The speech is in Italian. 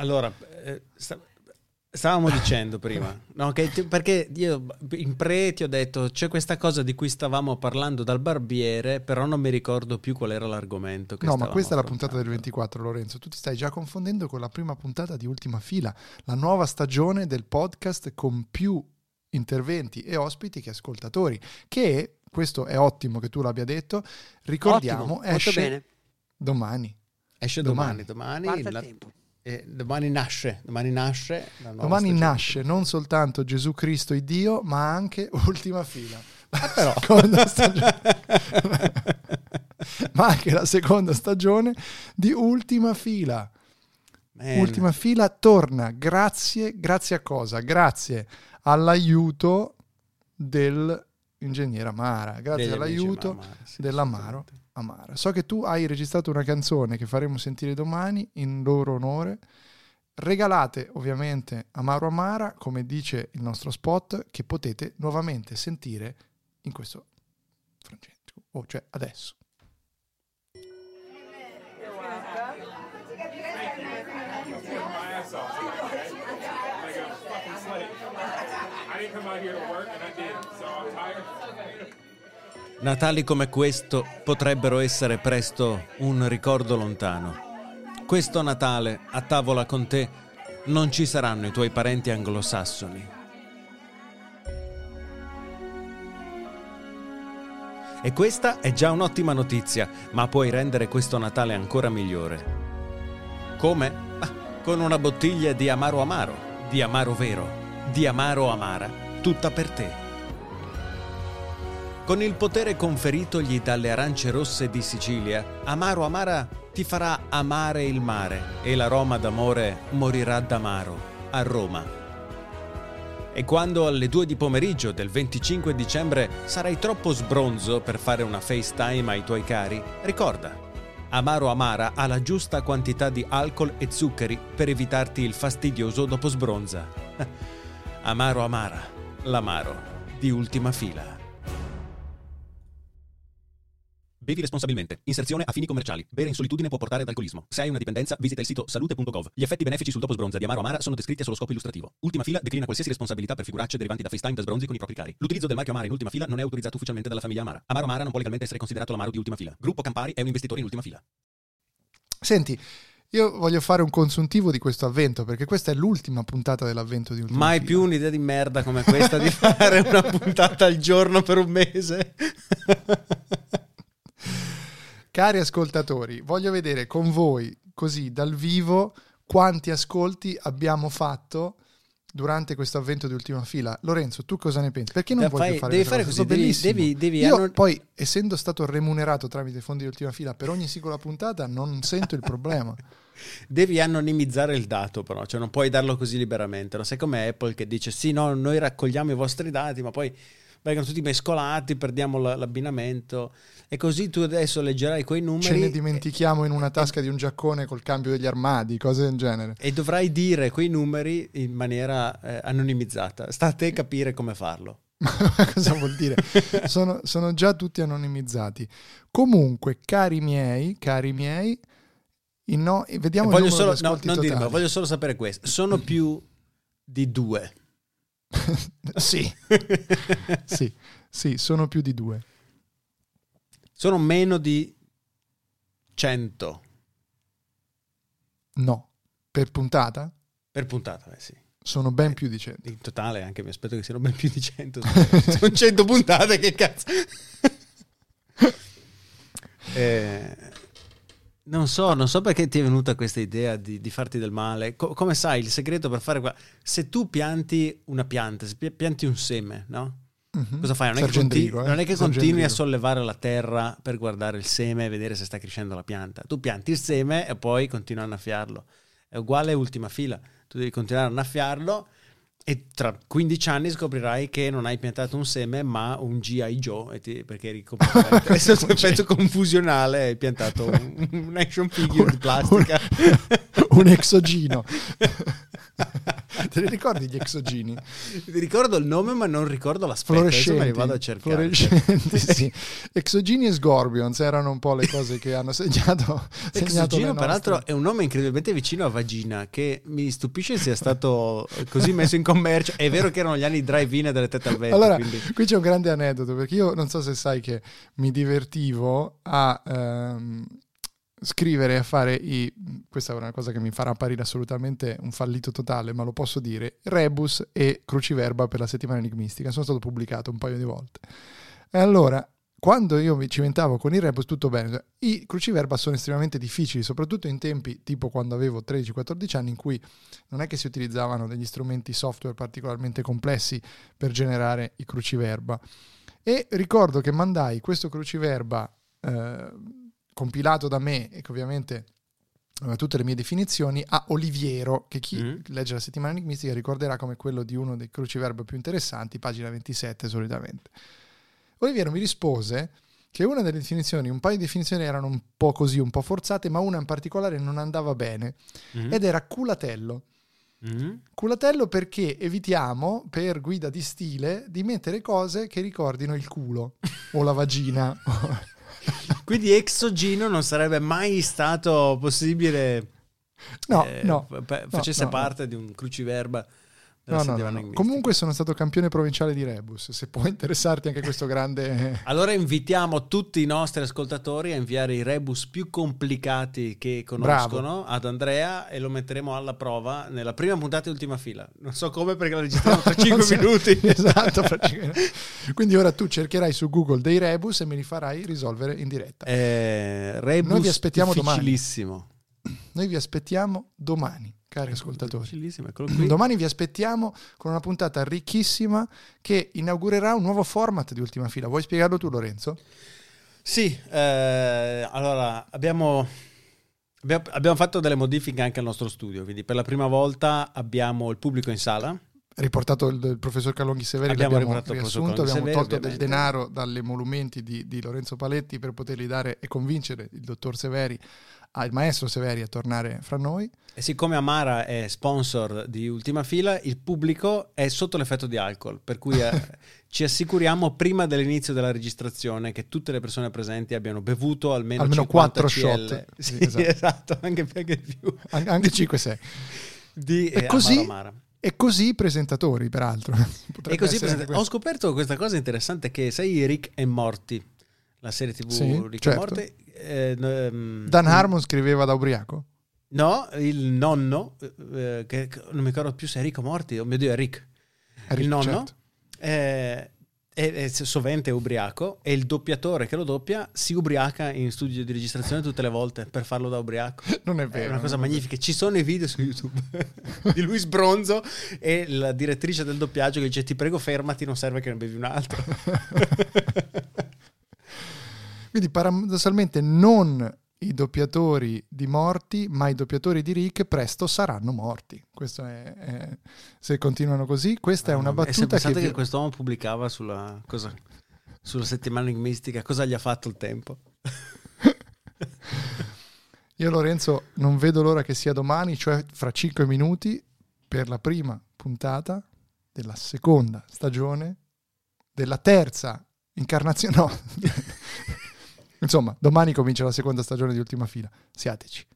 Allora, eh, sta- stavamo dicendo prima, no, che ti- perché io in pre ti ho detto c'è questa cosa di cui stavamo parlando dal barbiere, però non mi ricordo più qual era l'argomento. Che No, ma questa è la puntata del affrontando. 24, Lorenzo. Tu ti stai già confondendo con la prima puntata di Ultima Fila, la nuova stagione del podcast con più interventi e ospiti che ascoltatori, che, questo è ottimo che tu l'abbia detto, ricordiamo, Ottimo, molto esce bene. domani. Esce Domani. domani, domani, la- eh, domani nasce, domani nasce. Domani stagione. nasce non soltanto Gesù Cristo il Dio, ma anche Ultima Fila. Ah, però. Ma anche la seconda stagione di Ultima Fila. Man. Ultima fila torna, grazie, grazie a cosa? Grazie all'aiuto dell'ingegnere Amara, grazie Degli all'aiuto Amara, sì, dell'Amaro assolutamente. Amara. So che tu hai registrato una canzone che faremo sentire domani in loro onore. Regalate ovviamente Amaro Amara, come dice il nostro spot, che potete nuovamente sentire in questo frangente, o cioè adesso. I didn't come out here to work, and I did. So I'm tired. Natali come questo potrebbero essere presto un ricordo lontano. Questo Natale, a tavola con te, non ci saranno i tuoi parenti anglosassoni. E questa è già un'ottima notizia, ma puoi rendere questo Natale ancora migliore. Come? Ah, con una bottiglia di Amaro Amaro, di Amaro Vero, di Amaro Amara, tutta per te. Con il potere conferitogli dalle arance rosse di Sicilia, Amaro Amara ti farà amare il mare e la Roma d'amore morirà d'amaro a Roma. E quando alle 2 di pomeriggio del 25 dicembre sarai troppo sbronzo per fare una FaceTime ai tuoi cari, ricorda, Amaro Amara ha la giusta quantità di alcol e zuccheri per evitarti il fastidioso dopo sbronza. Amaro Amara, l'amaro di ultima fila. Bevi responsabilmente. Inserzione a fini commerciali. Bere in solitudine può portare ad alcolismo. Se hai una dipendenza, visita il sito salute.gov. Gli effetti benefici sul dopo sbronza di Amaro Amara sono descritti a solo scopo illustrativo. Ultima fila declina qualsiasi responsabilità per figuracce derivanti da FaceTime da sbronzi con i propri cari. L'utilizzo del marchio Amara in ultima fila non è autorizzato ufficialmente dalla famiglia Amara. Amaro Amara non può legalmente essere considerato l'amaro di ultima fila. Gruppo Campari è un investitore in ultima fila. Senti, io voglio fare un consuntivo di questo avvento, perché questa è l'ultima puntata dell'avvento di Ultima Mai Fila. più un'idea di merda come questa di fare una puntata al giorno per un mese. Cari ascoltatori, voglio vedere con voi, così dal vivo, quanti ascolti abbiamo fatto durante questo avvento di ultima fila. Lorenzo, tu cosa ne pensi? Perché non Da voglio fai- fare devi fare così, devi- devi- devi Io anno- poi, essendo stato remunerato tramite fondi di ultima fila per ogni singola puntata, non sento il problema. Devi anonimizzare il dato, però, cioè non puoi darlo così liberamente. Lo sai come Apple che dice: Sì, no, noi raccogliamo i vostri dati, ma poi vengono tutti mescolati, perdiamo l'abbinamento. E così tu adesso leggerai quei numeri. Ce ne e- dimentichiamo in una tasca di un giaccone col cambio degli armadi, cose del genere. E dovrai dire quei numeri in maniera eh, anonimizzata. Sta a te capire come farlo. Ma cosa vuol dire? Sono, sono già tutti anonimizzati. Comunque, cari miei, cari miei, no- vediamo voglio solo, no, dirmelo, voglio solo sapere questo. Sono più di due. sì. sì, sì, sono più di due. Sono meno di 100 No, per puntata per puntata, eh sì. sono ben più di 100. In totale anche mi aspetto che siano ben più di 100. Sono 100 puntate, che cazzo. Eh, non so, non so perché ti è venuta questa idea di, di farti del male. Co- come sai, il segreto per fare qua... Se tu pianti una pianta, se pi- pianti un seme, no? Mhm. Cosa fai? Non è che, continui, eh? non è che continui a sollevare la terra per guardare il seme e vedere se sta crescendo la pianta. Tu pianti il seme e poi continui a annaffiarlo. È uguale ultima fila. Tu devi continuare a annaffiarlo e tra 15 anni scoprirai che non hai piantato un seme ma un G.I. Joe ti- perché eri completamente un effetto confusionale hai piantato un, un action figure di plastica un exogino. Te li ricordi gli exogini? Ti ricordo il nome, ma non ricordo l'aspetto. Me li vado a cercare. Fluorescenti, sì. Exogini e Scorpions erano un po' le cose che hanno segnato. le peraltro, è un nome incredibilmente vicino a vagina, che mi stupisce sia stato così messo in commercio. È vero che erano gli anni drive-in e delle tette al vento, Allora, quindi... qui c'è un grande aneddoto perché io non so se sai che mi divertivo a ehm, scrivere e a fare i. Questa è una cosa che mi farà apparire assolutamente un fallito totale, ma lo posso dire. Rebus e Cruciverba per la settimana enigmistica. Sono stato pubblicato un paio di volte. E allora. Quando io mi cimentavo con i rebus tutto bene, i cruciverba sono estremamente difficili, soprattutto in tempi tipo quando avevo 13-14 anni in cui non è che si utilizzavano degli strumenti software particolarmente complessi per generare i cruciverba. E ricordo che mandai questo cruciverba eh, compilato da me e che ovviamente aveva tutte le mie definizioni a Oliviero, che chi Mm. legge la settimana enigmistica ricorderà come quello di uno dei cruciverba più interessanti, pagina 27 solitamente. Oliviero mi rispose che una delle definizioni, un paio di definizioni erano un po' così, un po' forzate, ma una in particolare non andava bene Mhm. ed era culatello. Mhm. Culatello perché evitiamo, per guida di stile, di mettere cose che ricordino il culo o la vagina. Quindi exogino non sarebbe mai stato possibile No, eh, no. no, facesse no, parte di un cruciverba No, no, no. Comunque sono stato campione provinciale di Rebus, se può interessarti anche questo grande... Allora invitiamo tutti i nostri ascoltatori a inviare i rebus più complicati che conoscono ad Andrea e lo metteremo alla prova nella prima puntata di ultima fila. Non so come perché la registriamo tra 5 Non so- minuti. esatto. Quindi ora tu cercherai su Google dei Rebus e me li farai risolvere in diretta. Eh, rebus Noi vi aspettiamo domani. Noi vi aspettiamo domani, cari ascoltatori. Qui. Domani vi aspettiamo con una puntata ricchissima che inaugurerà un nuovo format di ultima fila. Vuoi spiegarlo tu, Lorenzo? Sì, eh, allora abbiamo, abbiamo, abbiamo fatto delle modifiche anche al nostro studio, quindi per la prima volta abbiamo il pubblico in sala. Riportato il, il professor Calonghi Severi, Abbiamo l'abbiamo riassunto, abbiamo Severi, tolto del ovviamente. denaro dalle emolumenti di, di Lorenzo Paletti per poterli dare e convincere il dottor Severi, ah, il maestro Severi a tornare fra noi. E siccome Amara è sponsor di ultima fila, il pubblico è sotto l'effetto di alcol, per cui eh, ci assicuriamo prima dell'inizio della registrazione che tutte le persone presenti abbiano bevuto almeno, Almeno 50 quattro CL. shot. Sì, esatto. esatto, anche, anche più. An- Anche 5-6. Di E eh, così- Amaro Amara. E così i presentatori, peraltro. Potrebbe E così anche ho scoperto questa cosa interessante che sai Rick e Morty, la serie tv Sì, Rick certo. e Morty. eh, ehm, Dan Harmon scriveva da ubriaco. No, il nonno, eh, che che non mi ricordo più se è Rick o Morty, oh mio Dio è Rick. Rick, il nonno certo. eh, è, è sovente ubriaco e il doppiatore che lo doppia si ubriaca in studio di registrazione tutte le volte per farlo da ubriaco. Non è È vero. una cosa è magnifica. Ci sono i video su YouTube di Luis Bronzo e la direttrice del doppiaggio che dice: Ti prego, fermati, non serve che ne bevi un altro. Quindi paradossalmente non i doppiatori di morti, ma i doppiatori di Rick presto saranno morti. Questo è, è- se continuano così, questa è una E se battuta pensate che, che, quest'uomo pubblicava sulla, cosa, sulla settimana enigmistica, cosa gli ha fatto il tempo? io Lorenzo non vedo l'ora che sia domani, cioè fra 5 minuti per la prima puntata della seconda stagione della terza incarnazione. No. Insomma, domani comincia la seconda stagione di Ultima Fila. Siateci.